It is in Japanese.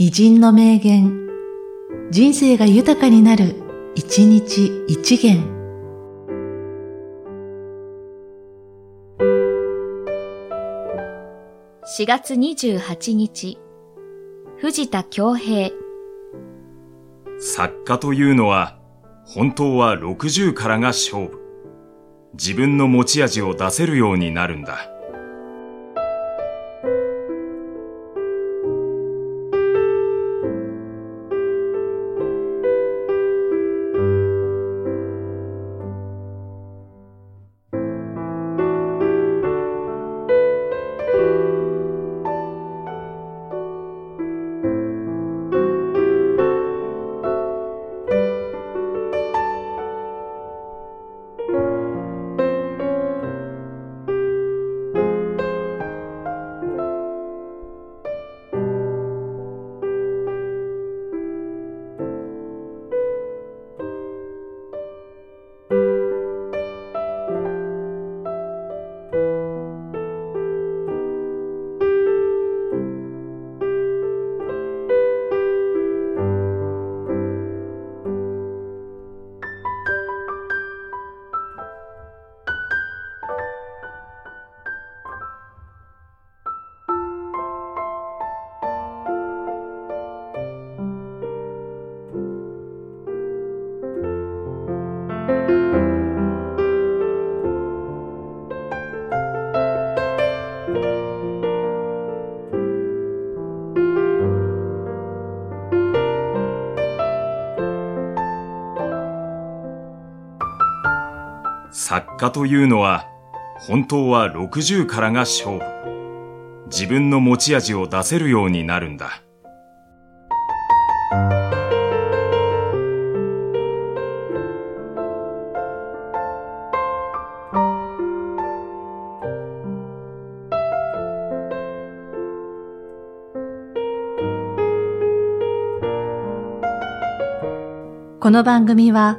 偉人の名言、人生が豊かになる、一日一元。4月28日、藤田恭平。作家というのは、本当は60からが勝負。自分の持ち味を出せるようになるんだ。作家というのは、本当は60からが勝負。自分の持ち味を出せるようになるんだ。この番組は、